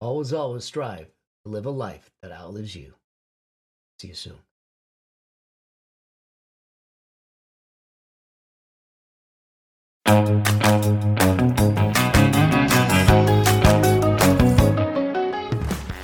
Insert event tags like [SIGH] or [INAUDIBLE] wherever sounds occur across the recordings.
always, always strive to live a life that outlives you. See you soon.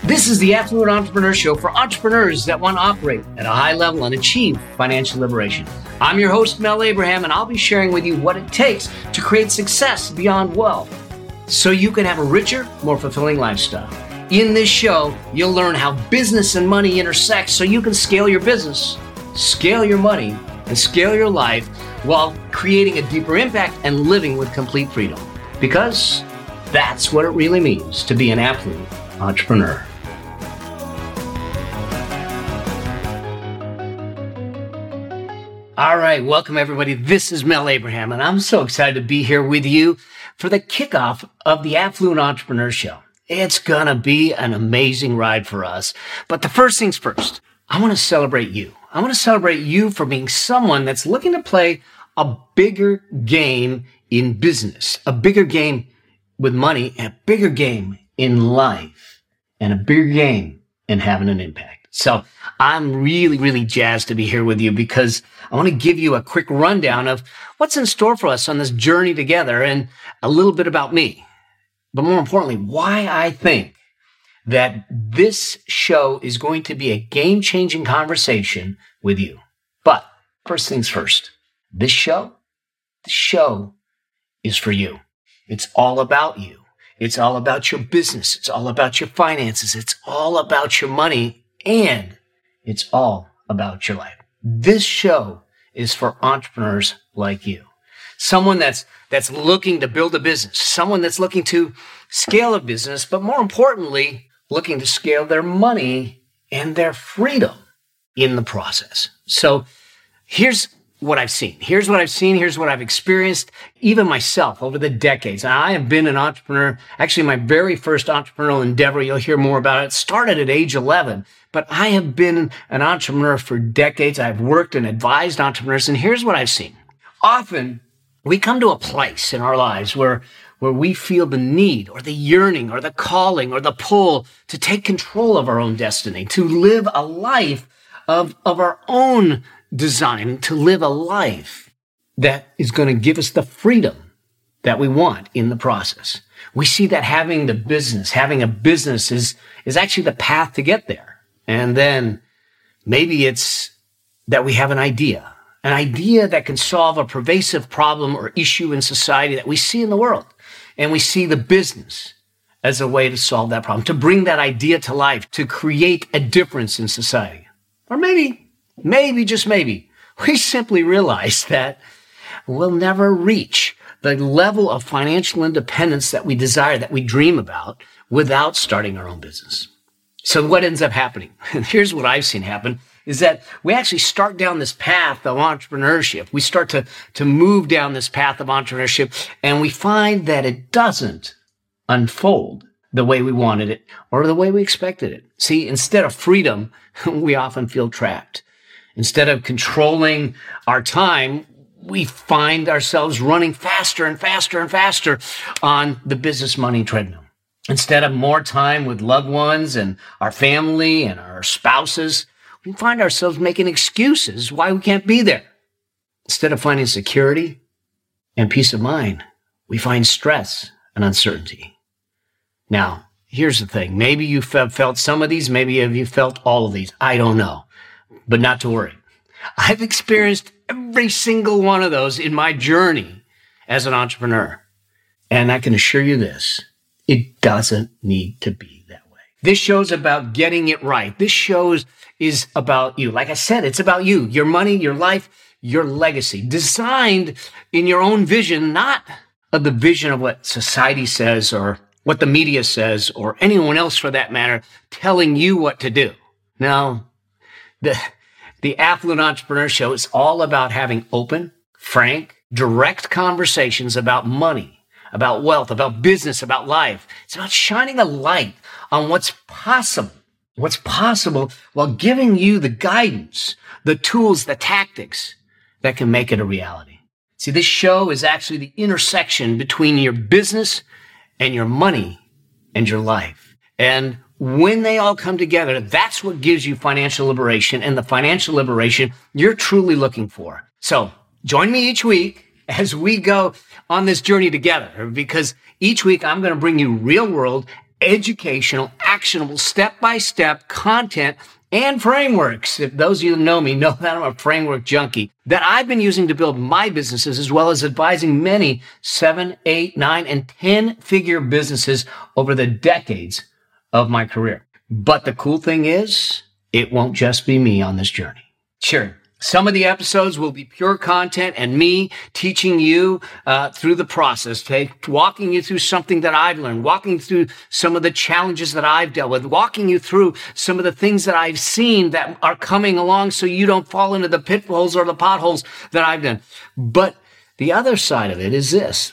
This is the Affluent Entrepreneur Show for entrepreneurs that want to operate at a high level and achieve financial liberation. I'm your host, Mel Abraham, and I'll be sharing with you what it takes to create success beyond wealth so you can have a richer, more fulfilling lifestyle. In this show, you'll learn how business and money intersect so you can scale your business, scale your money, and scale your life while creating a deeper impact and living with complete freedom. Because that's what it really means to be an affluent entrepreneur. All right, welcome everybody. This is Mel Abraham, and I'm so excited to be here with you for the kickoff of the Affluent Entrepreneur Show. It's gonna be an amazing ride for us. But the first things first, I wanna celebrate you. I wanna celebrate you for being someone that's looking to play a bigger game in business, a bigger game with money, and a bigger game in life, and a bigger game in having an impact. So I'm really, really jazzed to be here with you because I want to give you a quick rundown of what's in store for us on this journey together and a little bit about me. But more importantly, why I think that this show is going to be a game changing conversation with you. But first things first, this show, this show is for you. It's all about you. It's all about your business. It's all about your finances. It's all about your money and it's all about your life. This show is for entrepreneurs like you. Someone that's, that's looking to build a business, someone that's looking to scale a business, but more importantly, looking to scale their money and their freedom in the process. So here's what I've seen. Here's what I've seen. Here's what I've experienced, even myself over the decades. I have been an entrepreneur. Actually, my very first entrepreneurial endeavor, you'll hear more about it, started at age 11. But I have been an entrepreneur for decades. I've worked and advised entrepreneurs. And here's what I've seen. Often we come to a place in our lives where, where we feel the need or the yearning or the calling or the pull to take control of our own destiny, to live a life of, of our own designed to live a life that is going to give us the freedom that we want in the process. We see that having the business, having a business is, is actually the path to get there. And then maybe it's that we have an idea, an idea that can solve a pervasive problem or issue in society that we see in the world. And we see the business as a way to solve that problem, to bring that idea to life, to create a difference in society. Or maybe maybe, just maybe, we [LAUGHS] simply realize that we'll never reach the level of financial independence that we desire, that we dream about without starting our own business. So what ends up happening? [LAUGHS] Here's what I've seen happen is that we actually start down this path of entrepreneurship. We start to, to move down this path of entrepreneurship and we find that it doesn't unfold the way we wanted it or the way we expected it. See, instead of freedom, [LAUGHS] we often feel trapped. Instead of controlling our time, we find ourselves running faster and faster and faster on the business money treadmill. Instead of more time with loved ones and our family and our spouses, we find ourselves making excuses why we can't be there. Instead of finding security and peace of mind, we find stress and uncertainty. Now, here's the thing. Maybe you have felt some of these. Maybe have you felt all of these. I don't know, but not to worry. I've experienced every single one of those in my journey as an entrepreneur. And I can assure you this, it doesn't need to be that way. This show's about getting it right. This show is about you. Like I said, it's about you, your money, your life, your legacy, designed in your own vision, not of the vision of what society says or what the media says or anyone else for that matter telling you what to do. Now, the, the Affluent Entrepreneur Show is all about having open, frank, direct conversations about money, about wealth, about business, about life. It's about shining a light on what's possible, what's possible while giving you the guidance, the tools, the tactics that can make it a reality. See, this show is actually the intersection between your business and your money and your life. And when they all come together, that's what gives you financial liberation and the financial liberation you're truly looking for. So join me each week as we go on this journey together because each week I'm going to bring you real world, educational, actionable, step by step content and frameworks. If those of you who know me know [LAUGHS] that I'm a framework junkie that I've been using to build my businesses as well as advising many seven, eight, nine, and 10 figure businesses over the decades of my career. But the cool thing is it won't just be me on this journey. Sure. Some of the episodes will be pure content and me teaching you uh, through the process, okay? walking you through something that I've learned, walking through some of the challenges that I've dealt with, walking you through some of the things that I've seen that are coming along so you don't fall into the pitfalls or the potholes that I've done. But the other side of it is this.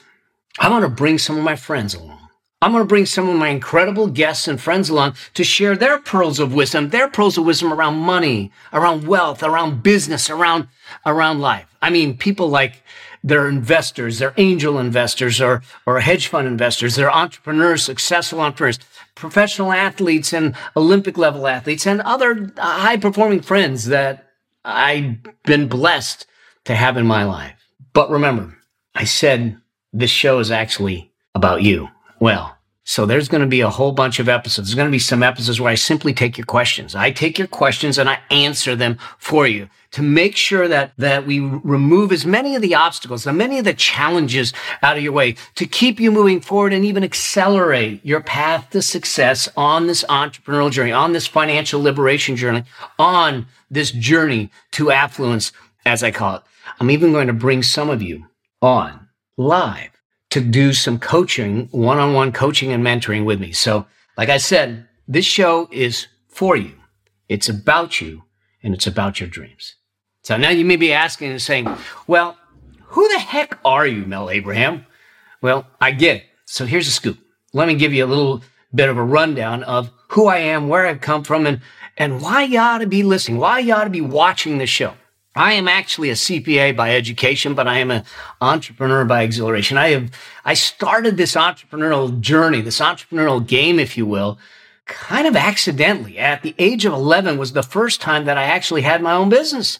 I want to bring some of my friends along. I'm going to bring some of my incredible guests and friends along to share their pearls of wisdom, their pearls of wisdom around money, around wealth, around business, around, around life. I mean, people like they're investors, they're angel investors or, or hedge fund investors, they're entrepreneurs, successful entrepreneurs, professional athletes and Olympic level athletes and other uh, high performing friends that I've been blessed to have in my life. But remember, I said this show is actually about you. Well, so there's going to be a whole bunch of episodes. There's going to be some episodes where I simply take your questions. I take your questions and I answer them for you to make sure that, that we remove as many of the obstacles and many of the challenges out of your way to keep you moving forward and even accelerate your path to success on this entrepreneurial journey, on this financial liberation journey, on this journey to affluence, as I call it. I'm even going to bring some of you on live to do some coaching, one on one coaching and mentoring with me. So, like I said, this show is for you. It's about you and it's about your dreams. So now you may be asking and saying, well, who the heck are you, Mel Abraham? Well, I get it. So here's a scoop. Let me give you a little bit of a rundown of who I am, where I've come from, and, and why you ought to be listening, why you ought to be watching the show. I am actually a CPA by education, but I am an entrepreneur by exhilaration. I have, I started this entrepreneurial journey, this entrepreneurial game, if you will, kind of accidentally. At the age of 11 was the first time that I actually had my own business.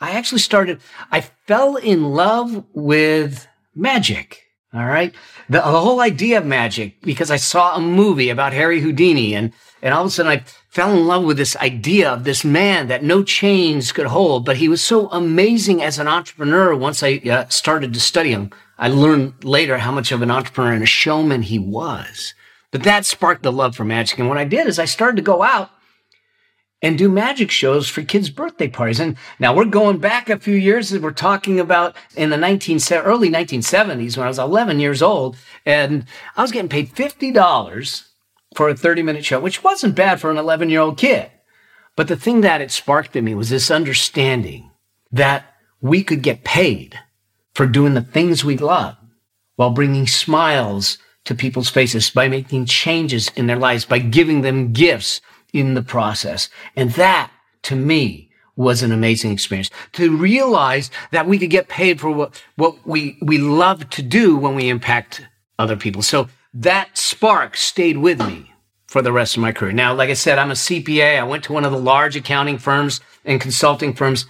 I actually started, I fell in love with magic. All right. The, the whole idea of magic because I saw a movie about Harry Houdini and, and all of a sudden I fell in love with this idea of this man that no chains could hold, but he was so amazing as an entrepreneur. Once I uh, started to study him, I learned later how much of an entrepreneur and a showman he was. But that sparked the love for magic. And what I did is I started to go out and do magic shows for kids' birthday parties. And now we're going back a few years. We're talking about in the 19, early 1970s when I was 11 years old and I was getting paid $50 for a 30 minute show, which wasn't bad for an 11 year old kid. But the thing that it sparked in me was this understanding that we could get paid for doing the things we love while bringing smiles to people's faces by making changes in their lives, by giving them gifts in the process. And that to me was an amazing experience to realize that we could get paid for what, what we, we love to do when we impact other people. So that spark stayed with me for the rest of my career. Now, like I said, I'm a CPA. I went to one of the large accounting firms and consulting firms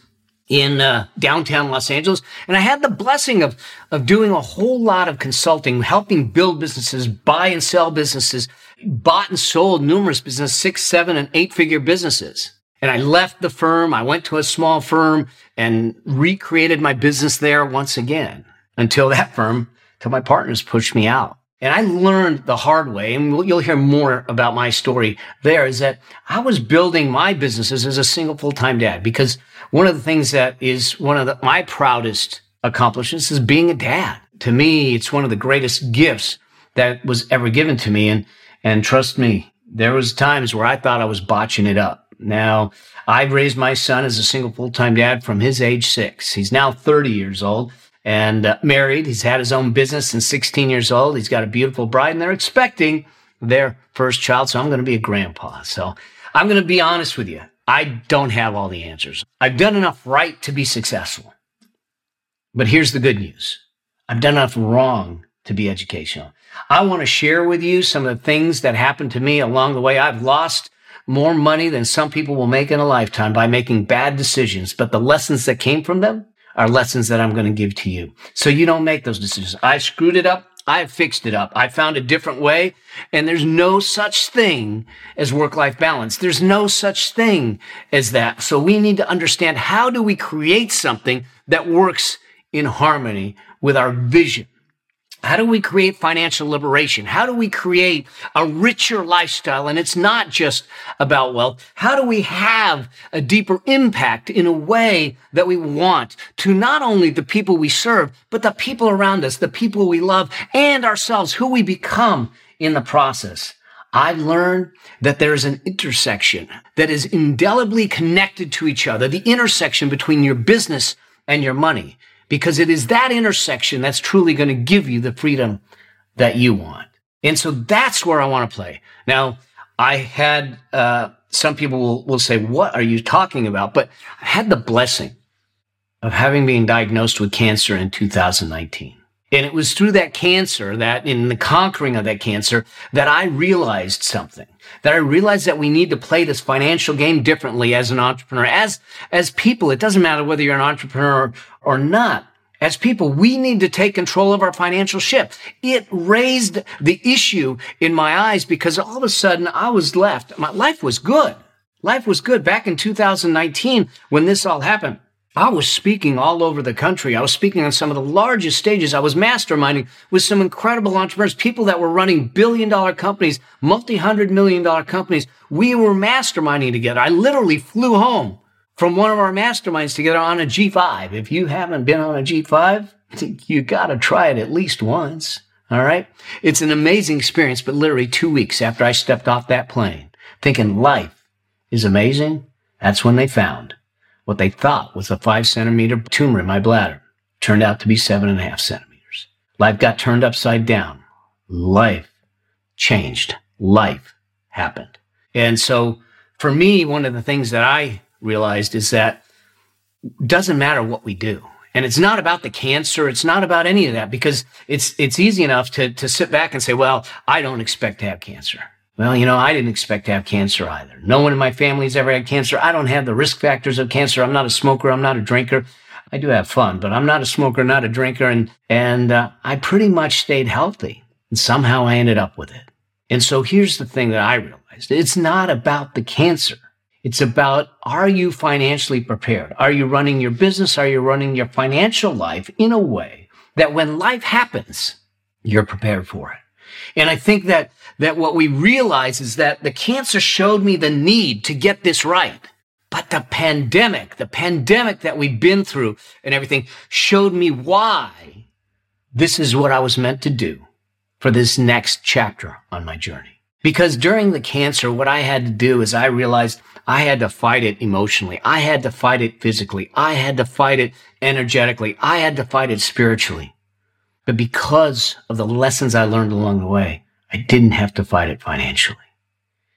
in uh, downtown Los Angeles. And I had the blessing of, of doing a whole lot of consulting, helping build businesses, buy and sell businesses, bought and sold numerous businesses, six, seven, and eight figure businesses. And I left the firm. I went to a small firm and recreated my business there once again until that firm, until my partners pushed me out. And I learned the hard way, and you'll hear more about my story there, is that I was building my businesses as a single full-time dad because one of the things that is one of the, my proudest accomplishments is being a dad. To me, it's one of the greatest gifts that was ever given to me. And and trust me, there was times where I thought I was botching it up. Now, I've raised my son as a single full-time dad from his age six. He's now 30 years old and uh, married. He's had his own business since 16 years old. He's got a beautiful bride and they're expecting their first child. So I'm going to be a grandpa. So I'm going to be honest with you. I don't have all the answers. I've done enough right to be successful. But here's the good news. I've done enough wrong to be educational. I want to share with you some of the things that happened to me along the way. I've lost more money than some people will make in a lifetime by making bad decisions, but the lessons that came from them are lessons that I'm going to give to you. So you don't make those decisions. I screwed it up. I fixed it up. I found a different way and there's no such thing as work-life balance. There's no such thing as that. So we need to understand how do we create something that works in harmony with our vision how do we create financial liberation? How do we create a richer lifestyle? And it's not just about wealth. How do we have a deeper impact in a way that we want to not only the people we serve, but the people around us, the people we love and ourselves, who we become in the process? I've learned that there's an intersection that is indelibly connected to each other, the intersection between your business and your money because it is that intersection that's truly going to give you the freedom that you want. And so that's where I want to play. Now, I had, uh, some people will, will say, what are you talking about? But I had the blessing of having been diagnosed with cancer in 2019. And it was through that cancer that in the conquering of that cancer that I realized something, that I realized that we need to play this financial game differently as an entrepreneur, as, as people. It doesn't matter whether you're an entrepreneur or not. As people, we need to take control of our financial ship. It raised the issue in my eyes because all of a sudden I was left. My life was good. Life was good back in 2019 when this all happened. I was speaking all over the country. I was speaking on some of the largest stages. I was masterminding with some incredible entrepreneurs, people that were running billion dollar companies, multi hundred million dollar companies. We were masterminding together. I literally flew home from one of our masterminds together on a G5. If you haven't been on a G5, you got to try it at least once. All right. It's an amazing experience, but literally two weeks after I stepped off that plane thinking life is amazing, that's when they found what they thought was a five centimeter tumor in my bladder turned out to be seven and a half centimeters. Life got turned upside down. Life changed. Life happened. And so for me, one of the things that I realized is that doesn't matter what we do. And it's not about the cancer. It's not about any of that because it's, it's easy enough to, to sit back and say, well, I don't expect to have cancer. Well, you know, I didn't expect to have cancer either. No one in my family's ever had cancer. I don't have the risk factors of cancer. I'm not a smoker. I'm not a drinker. I do have fun, but I'm not a smoker, not a drinker. And, and uh, I pretty much stayed healthy. And somehow I ended up with it. And so here's the thing that I realized. It's not about the cancer. It's about, are you financially prepared? Are you running your business? Are you running your financial life in a way that when life happens, you're prepared for it? And I think that, that what we realize is that the cancer showed me the need to get this right. But the pandemic, the pandemic that we've been through and everything showed me why this is what I was meant to do for this next chapter on my journey. Because during the cancer, what I had to do is I realized I had to fight it emotionally. I had to fight it physically. I had to fight it energetically. I had to fight it spiritually. But because of the lessons I learned along the way, I didn't have to fight it financially.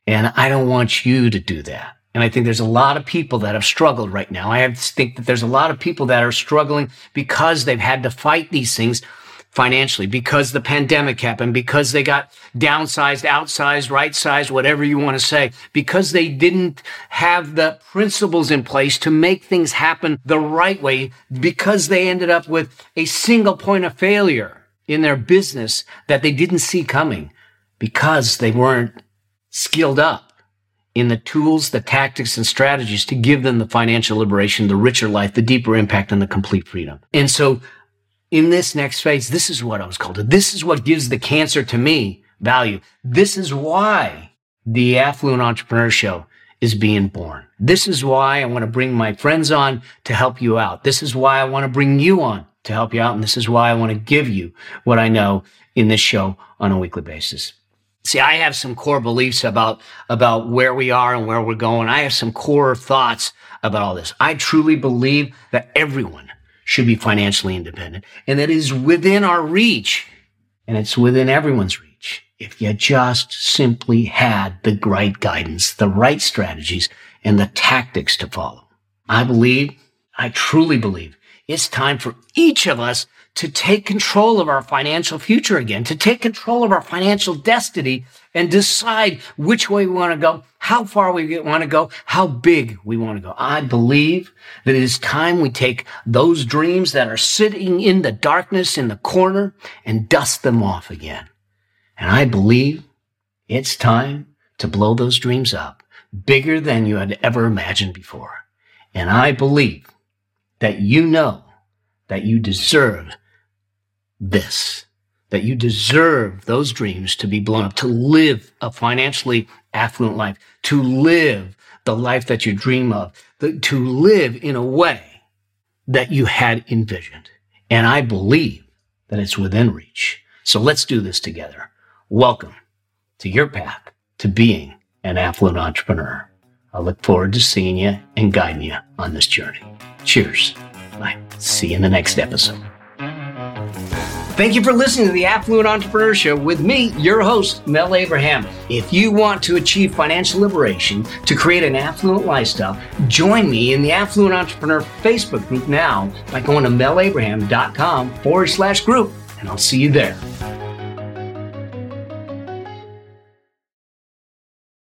And I don't want you to do that. And I think there's a lot of people that have struggled right now. I think that there's a lot of people that are struggling because they've had to fight these things financially because the pandemic happened, because they got downsized, outsized, right sized, whatever you want to say, because they didn't have the principles in place to make things happen the right way, because they ended up with a single point of failure in their business that they didn't see coming because they weren't skilled up in the tools, the tactics and strategies to give them the financial liberation, the richer life, the deeper impact and the complete freedom. And so in this next phase, this is what I was called to. This is what gives the cancer to me value. This is why the Affluent Entrepreneur Show is being born. This is why I want to bring my friends on to help you out. This is why I want to bring you on to help you out. And this is why I want to give you what I know in this show on a weekly basis. See, I have some core beliefs about, about where we are and where we're going. I have some core thoughts about all this. I truly believe that everyone should be financially independent and that is within our reach and it's within everyone's reach. If you just simply had the right guidance, the right strategies and the tactics to follow. I believe, I truly believe it's time for each of us to take control of our financial future again, to take control of our financial destiny and decide which way we want to go, how far we want to go, how big we want to go. I believe that it is time we take those dreams that are sitting in the darkness in the corner and dust them off again. And I believe it's time to blow those dreams up bigger than you had ever imagined before. And I believe that you know that you deserve this, that you deserve those dreams to be blown up, to live a financially affluent life, to live the life that you dream of, to live in a way that you had envisioned. And I believe that it's within reach. So let's do this together. Welcome to your path to being an affluent entrepreneur. I look forward to seeing you and guiding you on this journey. Cheers. Bye. See you in the next episode. Thank you for listening to the Affluent Entrepreneur Show with me, your host, Mel Abraham. If you want to achieve financial liberation to create an affluent lifestyle, join me in the Affluent Entrepreneur Facebook group now by going to melabraham.com forward slash group, and I'll see you there.